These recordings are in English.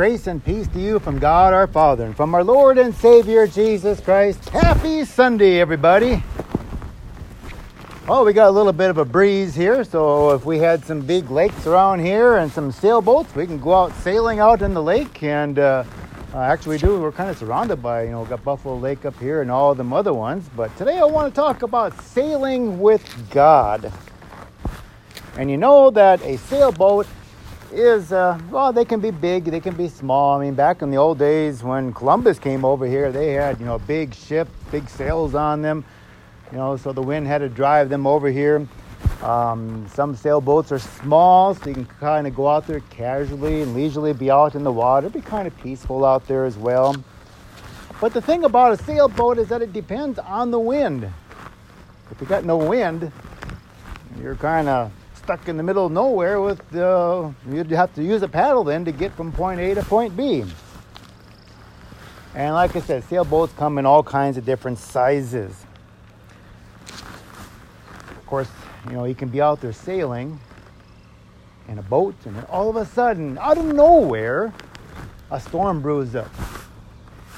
Grace and peace to you from God our Father and from our Lord and Savior Jesus Christ. Happy Sunday, everybody. Oh, we got a little bit of a breeze here, so if we had some big lakes around here and some sailboats, we can go out sailing out in the lake. And uh, uh, actually, we do. We're kind of surrounded by, you know, got Buffalo Lake up here and all the other ones. But today I want to talk about sailing with God. And you know that a sailboat is uh, well they can be big they can be small. I mean back in the old days when columbus came over here they had you know a big ship, big sails on them you know so the wind had to drive them over here. Um, some sailboats are small so you can kind of go out there casually and leisurely be out in the water be kind of peaceful out there as well. But the thing about a sailboat is that it depends on the wind. If you got no wind you're kind of stuck in the middle of nowhere with uh, you'd have to use a paddle then to get from point A to point B. And like I said, sailboats come in all kinds of different sizes. Of course, you know, you can be out there sailing in a boat and then all of a sudden, out of nowhere, a storm brews up.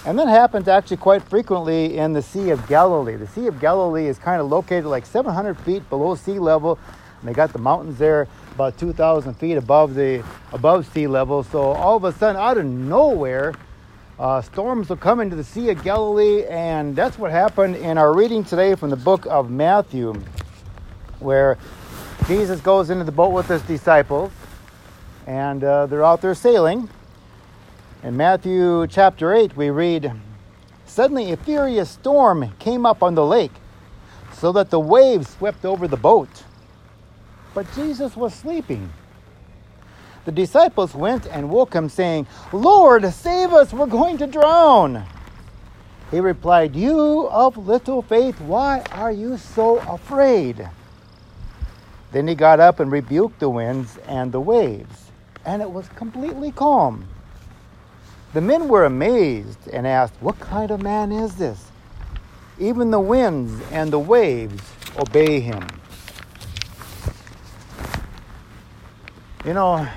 And that happens actually quite frequently in the Sea of Galilee. The Sea of Galilee is kind of located like 700 feet below sea level and they got the mountains there about 2,000 feet above the above sea level. So all of a sudden, out of nowhere, uh, storms will come into the Sea of Galilee, and that's what happened in our reading today from the book of Matthew, where Jesus goes into the boat with his disciples, and uh, they're out there sailing. In Matthew chapter 8, we read, Suddenly a furious storm came up on the lake, so that the waves swept over the boat but Jesus was sleeping. The disciples went and woke him, saying, Lord, save us, we're going to drown. He replied, You of little faith, why are you so afraid? Then he got up and rebuked the winds and the waves, and it was completely calm. The men were amazed and asked, What kind of man is this? Even the winds and the waves obey him. You know,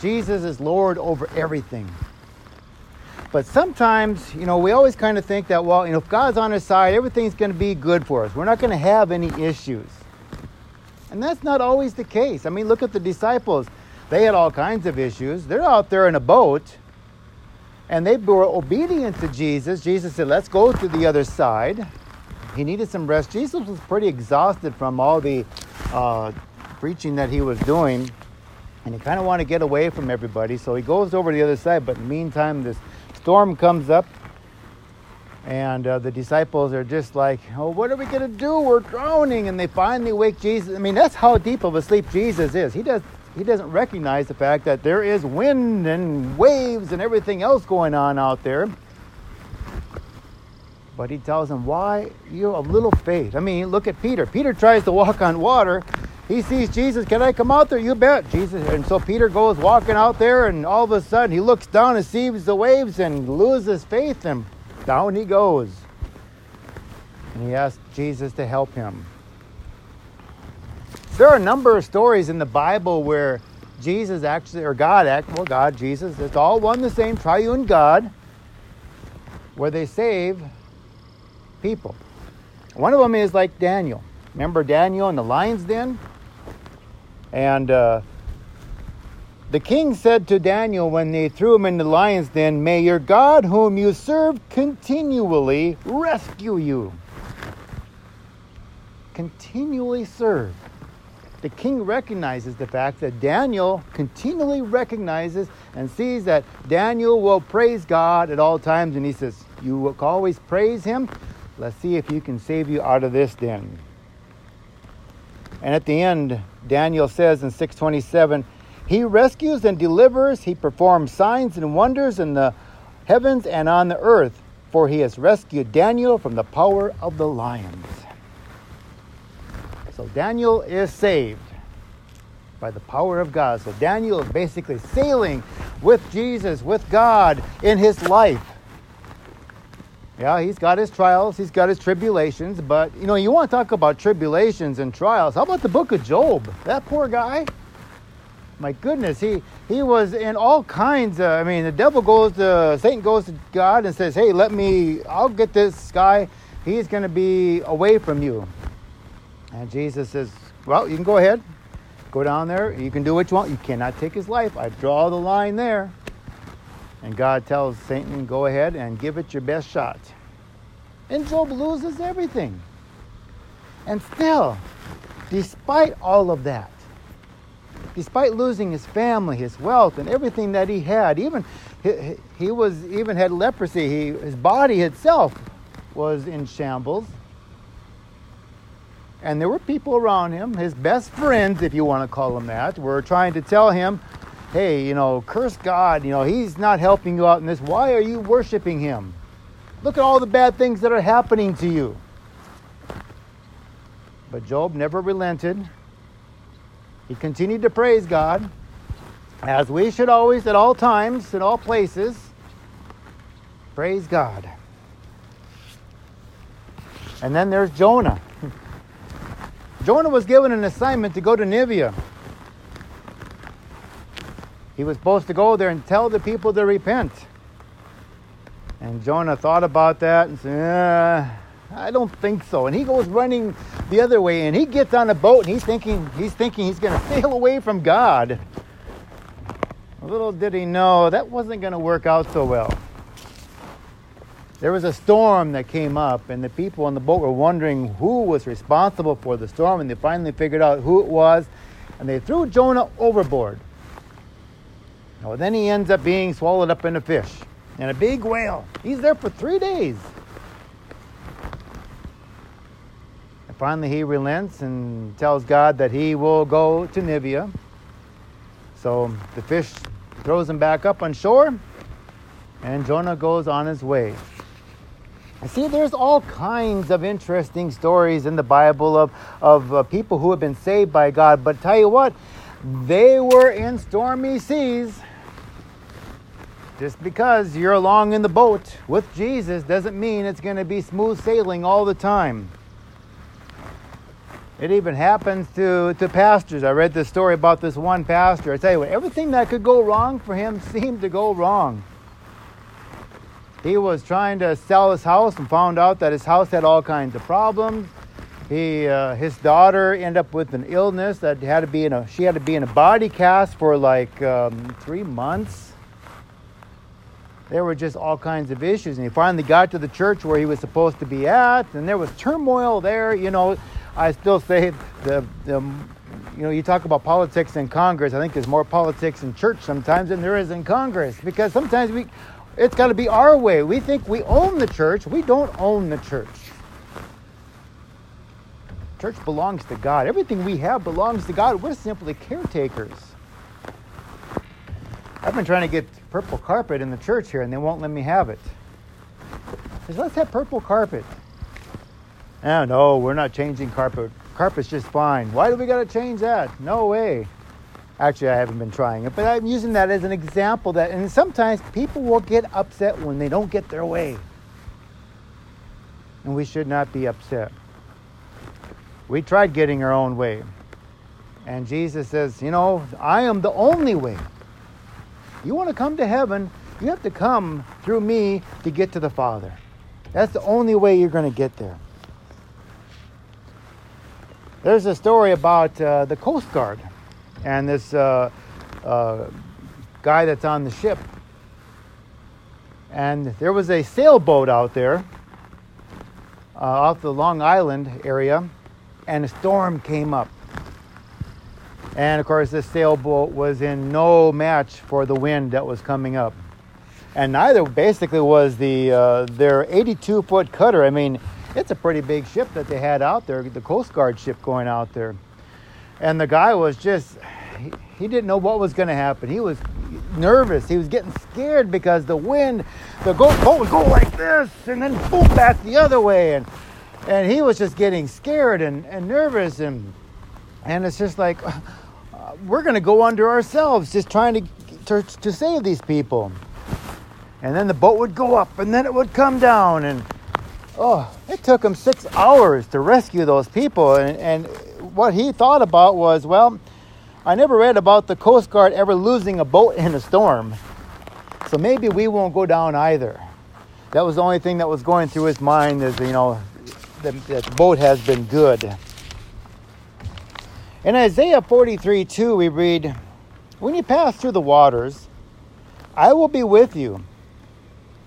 Jesus is Lord over everything. But sometimes, you know, we always kind of think that, well, you know, if God's on our side, everything's going to be good for us. We're not going to have any issues. And that's not always the case. I mean, look at the disciples. They had all kinds of issues. They're out there in a boat, and they were obedient to Jesus. Jesus said, let's go to the other side. He needed some rest. Jesus was pretty exhausted from all the uh, preaching that he was doing, and he kind of wanted to get away from everybody. So he goes over to the other side. But in the meantime, this storm comes up, and uh, the disciples are just like, "Oh, what are we going to do? We're drowning!" And they finally wake Jesus. I mean, that's how deep of a sleep Jesus is. He does. He doesn't recognize the fact that there is wind and waves and everything else going on out there. But he tells them, Why you have little faith? I mean, look at Peter. Peter tries to walk on water, he sees Jesus. Can I come out there? You bet. Jesus. And so Peter goes walking out there, and all of a sudden he looks down and sees the waves and loses faith, and down he goes. And he asks Jesus to help him. There are a number of stories in the Bible where Jesus actually, or God, well, God, Jesus, it's all one the same, triune God, where they save people. One of them is like Daniel. Remember Daniel in the lion's den? And uh, the king said to Daniel when they threw him in the lion's den, May your God, whom you serve continually, rescue you. Continually serve. The king recognizes the fact that Daniel continually recognizes and sees that Daniel will praise God at all times. And he says, You will always praise him. Let's see if you can save you out of this den. And at the end, Daniel says in 627, He rescues and delivers, He performs signs and wonders in the heavens and on the earth, for He has rescued Daniel from the power of the lions. So Daniel is saved by the power of God. So Daniel is basically sailing with Jesus, with God in his life. Yeah, he's got his trials, he's got his tribulations, but you know, you want to talk about tribulations and trials. How about the book of Job? That poor guy. my goodness, he he was in all kinds. Of, I mean, the devil goes to Satan goes to God and says, "Hey, let me. I'll get this guy. He's going to be away from you." And Jesus says, "Well, you can go ahead, go down there. You can do what you want. You cannot take his life. I draw the line there." And God tells Satan, "Go ahead and give it your best shot." And Job loses everything. And still, despite all of that, despite losing his family, his wealth, and everything that he had, even he, he was even had leprosy. He, his body itself was in shambles. And there were people around him, his best friends, if you want to call them that, were trying to tell him, hey, you know, curse God. You know, he's not helping you out in this. Why are you worshiping him? Look at all the bad things that are happening to you. But Job never relented. He continued to praise God, as we should always, at all times, in all places, praise God. And then there's Jonah. Jonah was given an assignment to go to Nineveh. He was supposed to go there and tell the people to repent. And Jonah thought about that and said, eh, I don't think so. And he goes running the other way and he gets on a boat and he's thinking he's thinking he's going to sail away from God. Little did he know that wasn't going to work out so well. There was a storm that came up, and the people on the boat were wondering who was responsible for the storm, and they finally figured out who it was, and they threw Jonah overboard. Well, then he ends up being swallowed up in a fish and a big whale. He's there for three days. And finally he relents and tells God that he will go to Nineveh. So the fish throws him back up on shore, and Jonah goes on his way. See, there's all kinds of interesting stories in the Bible of, of uh, people who have been saved by God, but tell you what, they were in stormy seas. Just because you're along in the boat with Jesus doesn't mean it's going to be smooth sailing all the time. It even happens to, to pastors. I read this story about this one pastor. I tell you what, everything that could go wrong for him seemed to go wrong. He was trying to sell his house and found out that his house had all kinds of problems. He, uh, his daughter ended up with an illness that had to be in a, she had to be in a body cast for like um, three months. There were just all kinds of issues, and he finally got to the church where he was supposed to be at, and there was turmoil there. You know, I still say the, the you know, you talk about politics in Congress. I think there's more politics in church sometimes than there is in Congress because sometimes we, it's got to be our way. We think we own the church. We don't own the church. Church belongs to God. Everything we have belongs to God. We're simply caretakers. I've been trying to get purple carpet in the church here, and they won't let me have it. Says, let's have purple carpet. Oh, no, we're not changing carpet. Carpet's just fine. Why do we got to change that? No way. Actually, I haven't been trying it, but I'm using that as an example that, and sometimes people will get upset when they don't get their way. And we should not be upset. We tried getting our own way. And Jesus says, You know, I am the only way. You want to come to heaven, you have to come through me to get to the Father. That's the only way you're going to get there. There's a story about uh, the Coast Guard and this uh, uh, guy that's on the ship. And there was a sailboat out there uh, off the Long Island area, and a storm came up. And of course, this sailboat was in no match for the wind that was coming up. And neither basically was the uh, their 82 foot cutter. I mean, it's a pretty big ship that they had out there, the Coast Guard ship going out there. And the guy was just, he, he didn't know what was going to happen. He was nervous. He was getting scared because the wind, the boat would go like this and then boom back the other way. And, and he was just getting scared and, and nervous. And, and it's just like, we're going to go under ourselves just trying to, to, to save these people. And then the boat would go up and then it would come down. And Oh, it took him six hours to rescue those people. And, and what he thought about was, well, I never read about the Coast Guard ever losing a boat in a storm. So maybe we won't go down either. That was the only thing that was going through his mind is, you know, the, the boat has been good. In Isaiah 43 2, we read, When you pass through the waters, I will be with you.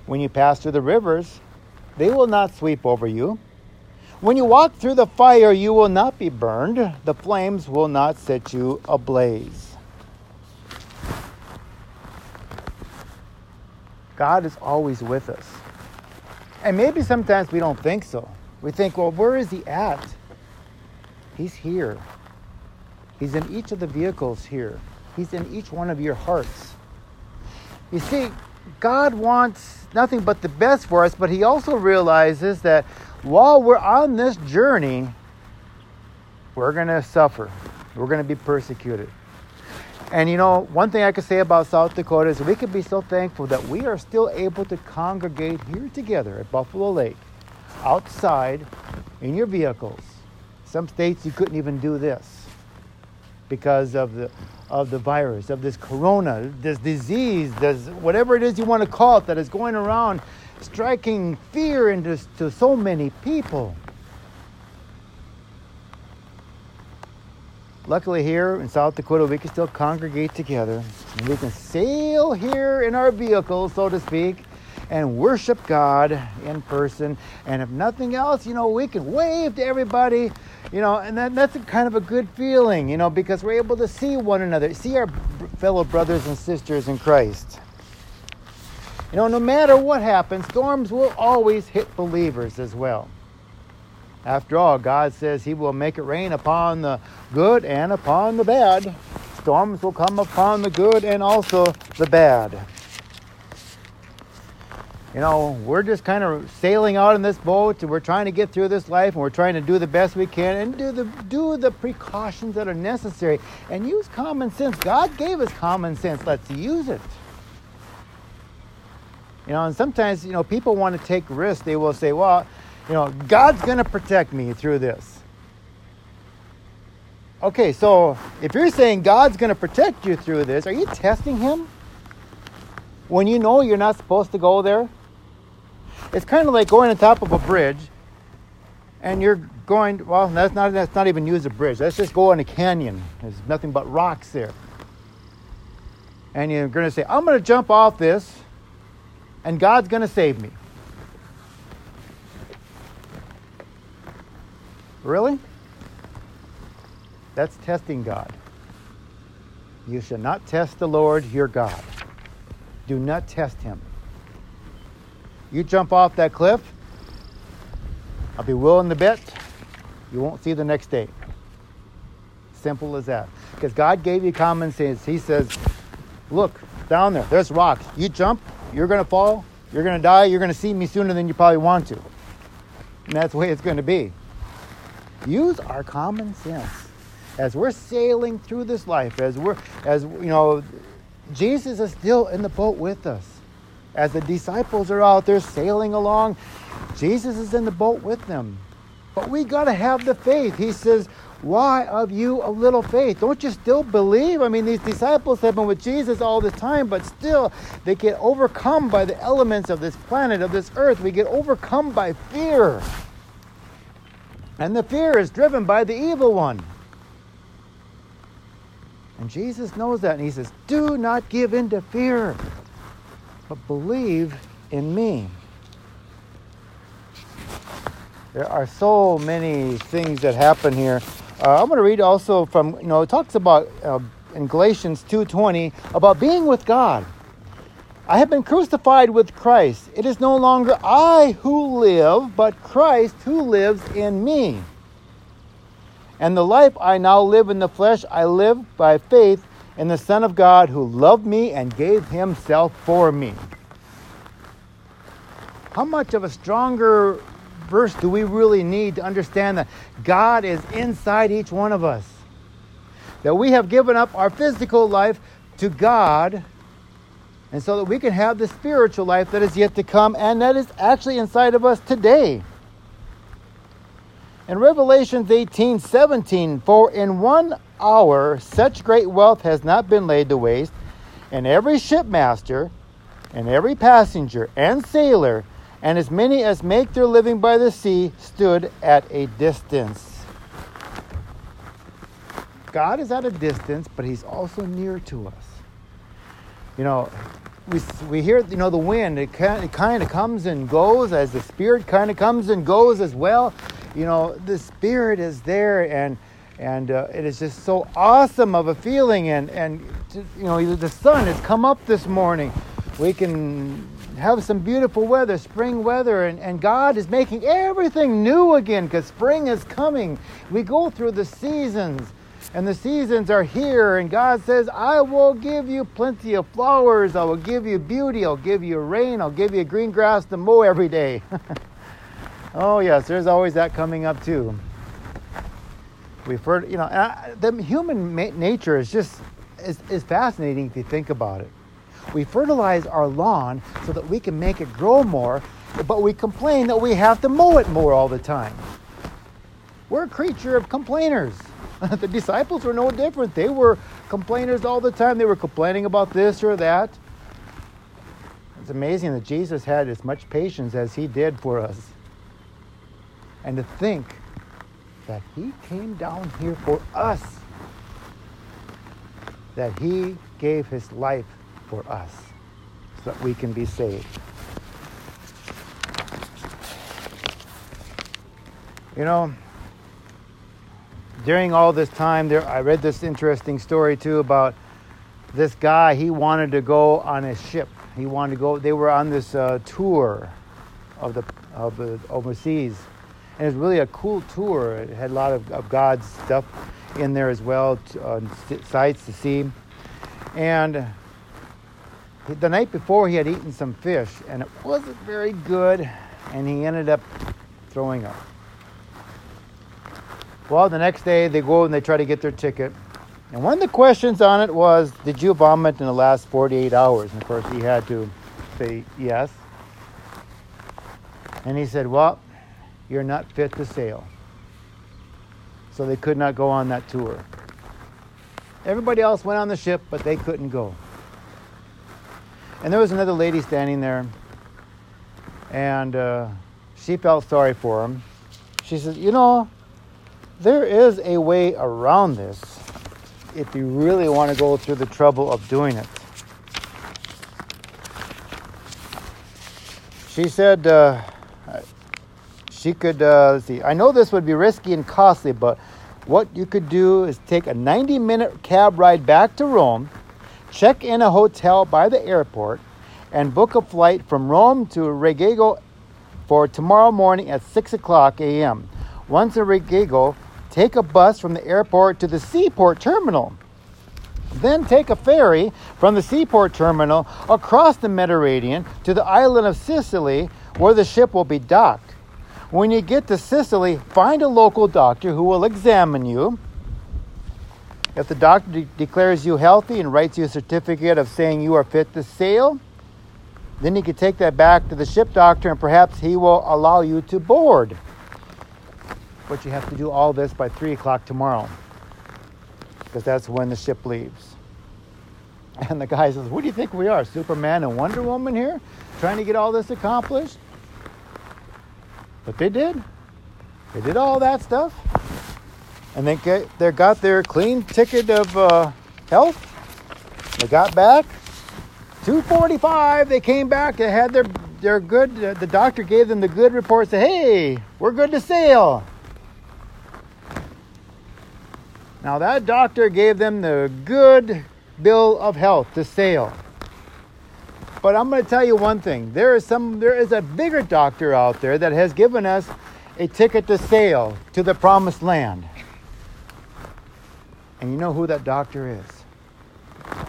When you pass through the rivers, they will not sweep over you. When you walk through the fire, you will not be burned. The flames will not set you ablaze. God is always with us. And maybe sometimes we don't think so. We think, well, where is He at? He's here. He's in each of the vehicles here, He's in each one of your hearts. You see, God wants nothing but the best for us, but He also realizes that while we're on this journey, we're going to suffer. We're going to be persecuted. And you know, one thing I could say about South Dakota is we could be so thankful that we are still able to congregate here together at Buffalo Lake, outside, in your vehicles. Some states you couldn't even do this because of the of the virus, of this corona, this disease, this whatever it is you want to call it that is going around striking fear into to so many people. Luckily, here in South Dakota, we can still congregate together. And we can sail here in our vehicles, so to speak, and worship God in person. And if nothing else, you know, we can wave to everybody you know, and that, that's kind of a good feeling, you know, because we're able to see one another, see our fellow brothers and sisters in Christ. You know, no matter what happens, storms will always hit believers as well. After all, God says He will make it rain upon the good and upon the bad. Storms will come upon the good and also the bad you know, we're just kind of sailing out in this boat and we're trying to get through this life and we're trying to do the best we can and do the do the precautions that are necessary and use common sense. God gave us common sense. Let's use it. You know, and sometimes, you know, people want to take risks. They will say, well, you know, God's going to protect me through this. Okay, so if you're saying God's going to protect you through this, are you testing him? When you know you're not supposed to go there? It's kind of like going on top of a bridge and you're going, well, that's not, that's not even use a bridge. Let's just go in a canyon. There's nothing but rocks there. And you're going to say, I'm going to jump off this and God's going to save me. Really? That's testing God. You shall not test the Lord your God. Do not test him. You jump off that cliff, I'll be willing to bet you won't see the next day. Simple as that. Because God gave you common sense. He says, look, down there, there's rocks. You jump, you're going to fall, you're going to die, you're going to see me sooner than you probably want to. And that's the way it's going to be. Use our common sense. As we're sailing through this life, as we're, as, you know, Jesus is still in the boat with us. As the disciples are out there sailing along, Jesus is in the boat with them. But we got to have the faith. He says, Why of you a little faith? Don't you still believe? I mean, these disciples have been with Jesus all the time, but still they get overcome by the elements of this planet, of this earth. We get overcome by fear. And the fear is driven by the evil one. And Jesus knows that, and he says, Do not give in to fear but believe in me. There are so many things that happen here. Uh, I'm going to read also from, you know, it talks about uh, in Galatians 2.20 about being with God. I have been crucified with Christ. It is no longer I who live, but Christ who lives in me. And the life I now live in the flesh, I live by faith in the Son of God who loved me and gave himself for me. How much of a stronger verse do we really need to understand that God is inside each one of us? That we have given up our physical life to God, and so that we can have the spiritual life that is yet to come, and that is actually inside of us today. In Revelations 18 17, for in one hour such great wealth has not been laid to waste, and every shipmaster, and every passenger and sailor, and as many as make their living by the sea, stood at a distance. God is at a distance, but He's also near to us. You know, we, we hear, you know, the wind, it kind, it kind of comes and goes as the Spirit kind of comes and goes as well. You know, the Spirit is there and and uh, it is just so awesome of a feeling and and you know the sun has come up this morning. We can have some beautiful weather spring weather and, and god is making everything new again because spring is coming. We go through the seasons and the seasons are here and god says i will give you plenty of flowers. I will give you beauty. I'll give you rain. I'll give you green grass to mow every day oh yes there's always that coming up too we've heard you know I, the human ma- nature is just is, is fascinating if you think about it we fertilize our lawn so that we can make it grow more but we complain that we have to mow it more all the time we're a creature of complainers the disciples were no different. They were complainers all the time. They were complaining about this or that. It's amazing that Jesus had as much patience as he did for us. And to think that he came down here for us, that he gave his life for us so that we can be saved. You know, during all this time, there I read this interesting story too about this guy. He wanted to go on a ship. He wanted to go. They were on this uh, tour of the of the overseas, and it's really a cool tour. It had a lot of, of God's stuff in there as well, uh, sights to see. And the night before, he had eaten some fish, and it wasn't very good, and he ended up throwing up. Well, the next day they go and they try to get their ticket. And one of the questions on it was, Did you vomit in the last 48 hours? And of course, he had to say yes. And he said, Well, you're not fit to sail. So they could not go on that tour. Everybody else went on the ship, but they couldn't go. And there was another lady standing there, and uh, she felt sorry for him. She said, You know, there is a way around this if you really want to go through the trouble of doing it. She said uh, she could uh, see. I know this would be risky and costly, but what you could do is take a 90 minute cab ride back to Rome, check in a hotel by the airport, and book a flight from Rome to Reggio for tomorrow morning at 6 o'clock a.m. Once in Reggio, take a bus from the airport to the seaport terminal. Then take a ferry from the seaport terminal across the Mediterranean to the island of Sicily where the ship will be docked. When you get to Sicily, find a local doctor who will examine you. If the doctor de- declares you healthy and writes you a certificate of saying you are fit to sail, then you can take that back to the ship doctor and perhaps he will allow you to board but you have to do all this by 3 o'clock tomorrow because that's when the ship leaves. And the guy says, What do you think we are, Superman and Wonder Woman here, trying to get all this accomplished? But they did. They did all that stuff. And they, get, they got their clean ticket of uh, health. They got back. 245, they came back. They had their, their good, uh, the doctor gave them the good report. Said, hey, we're good to sail. Now, that doctor gave them the good bill of health to sail. But I'm going to tell you one thing. There is some there is a bigger doctor out there that has given us a ticket to sail to the promised land. And you know who that doctor is?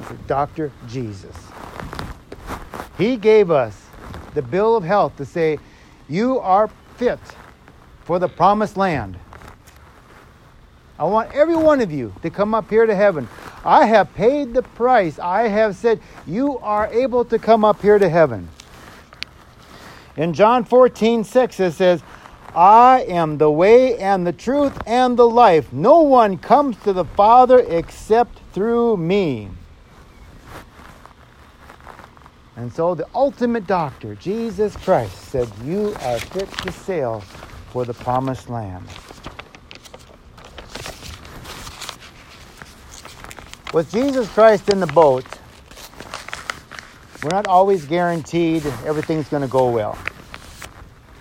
It's Dr. Jesus. He gave us the bill of health to say, You are fit for the promised land. I want every one of you to come up here to heaven. I have paid the price. I have said, You are able to come up here to heaven. In John 14, 6, it says, I am the way and the truth and the life. No one comes to the Father except through me. And so the ultimate doctor, Jesus Christ, said, You are fit to sail for the promised land. With Jesus Christ in the boat, we're not always guaranteed everything's going to go well.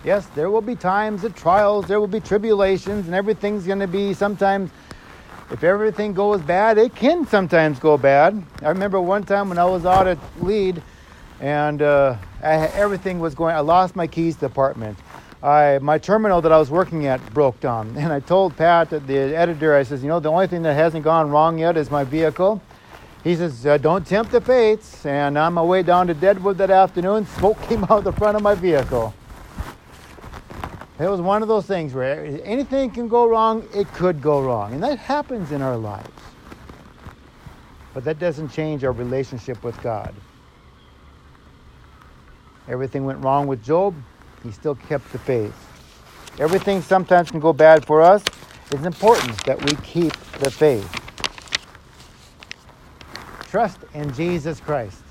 Yes, there will be times of trials, there will be tribulations, and everything's going to be sometimes, if everything goes bad, it can sometimes go bad. I remember one time when I was out at Lead and uh, I, everything was going, I lost my keys to the apartment. I, my terminal that I was working at broke down. And I told Pat, the editor, I says, you know, the only thing that hasn't gone wrong yet is my vehicle. He says, uh, don't tempt the fates. And on my way down to Deadwood that afternoon, smoke came out the front of my vehicle. It was one of those things where anything can go wrong, it could go wrong. And that happens in our lives. But that doesn't change our relationship with God. Everything went wrong with Job, he still kept the faith. Everything sometimes can go bad for us. It's important that we keep the faith. Trust in Jesus Christ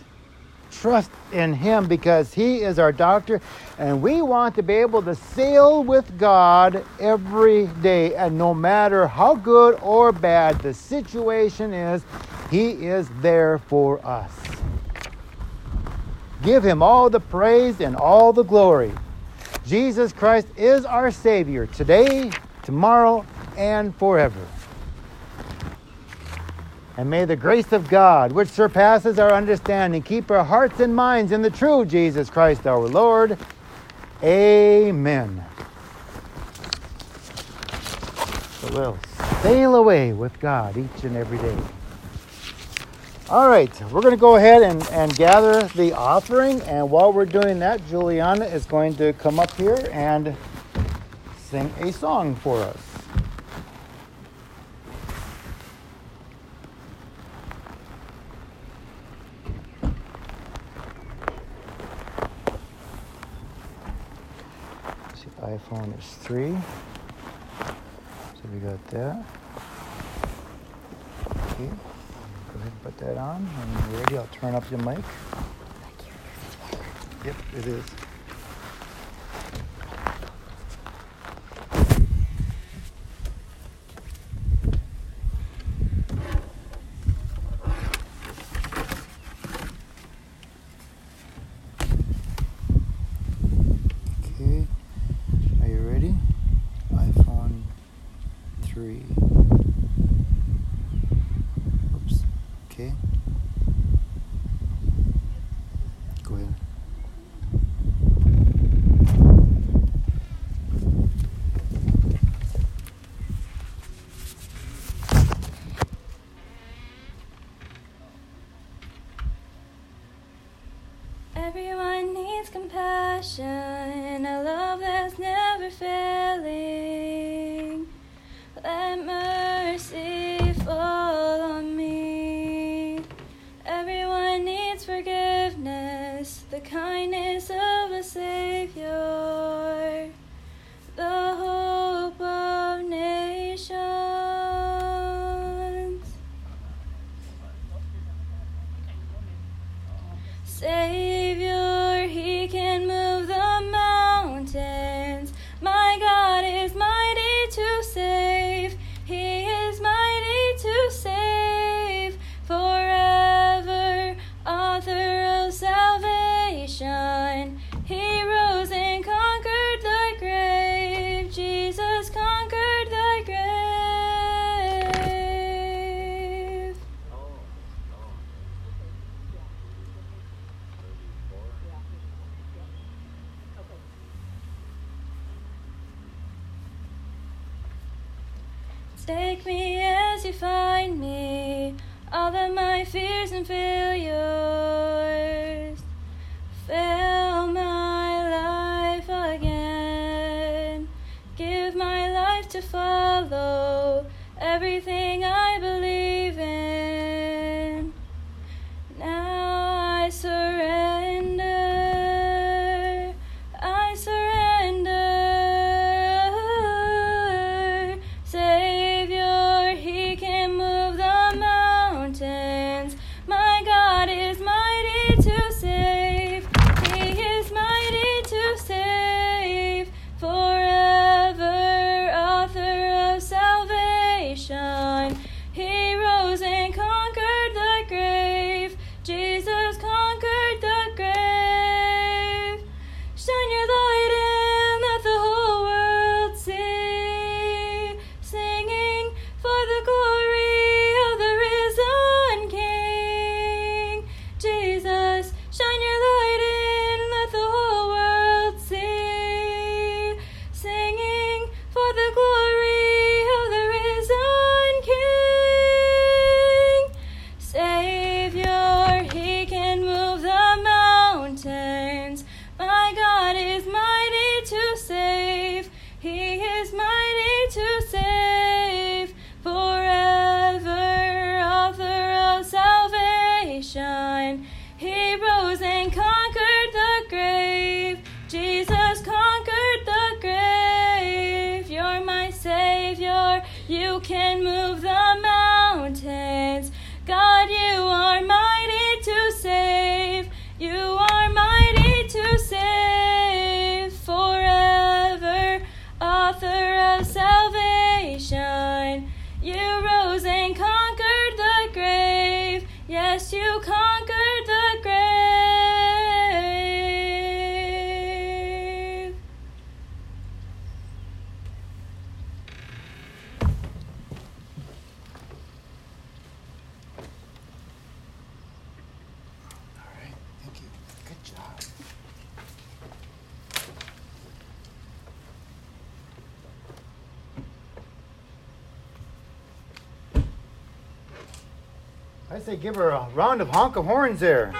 trust in Him because He is our doctor, and we want to be able to sail with God every day. And no matter how good or bad the situation is, He is there for us. Give Him all the praise and all the glory. Jesus Christ is our Savior today, tomorrow, and forever. And may the grace of God, which surpasses our understanding, keep our hearts and minds in the true Jesus Christ our Lord. Amen. So we'll sail away with God each and every day. All right, we're going to go ahead and, and gather the offering. And while we're doing that, Juliana is going to come up here and sing a song for us. See, iPhone is 3. So we got that. Okay, put that on. When you're ready, I'll turn up your mic. Yep, it is. Take to follow everything I believe give her a round of honk of horns there.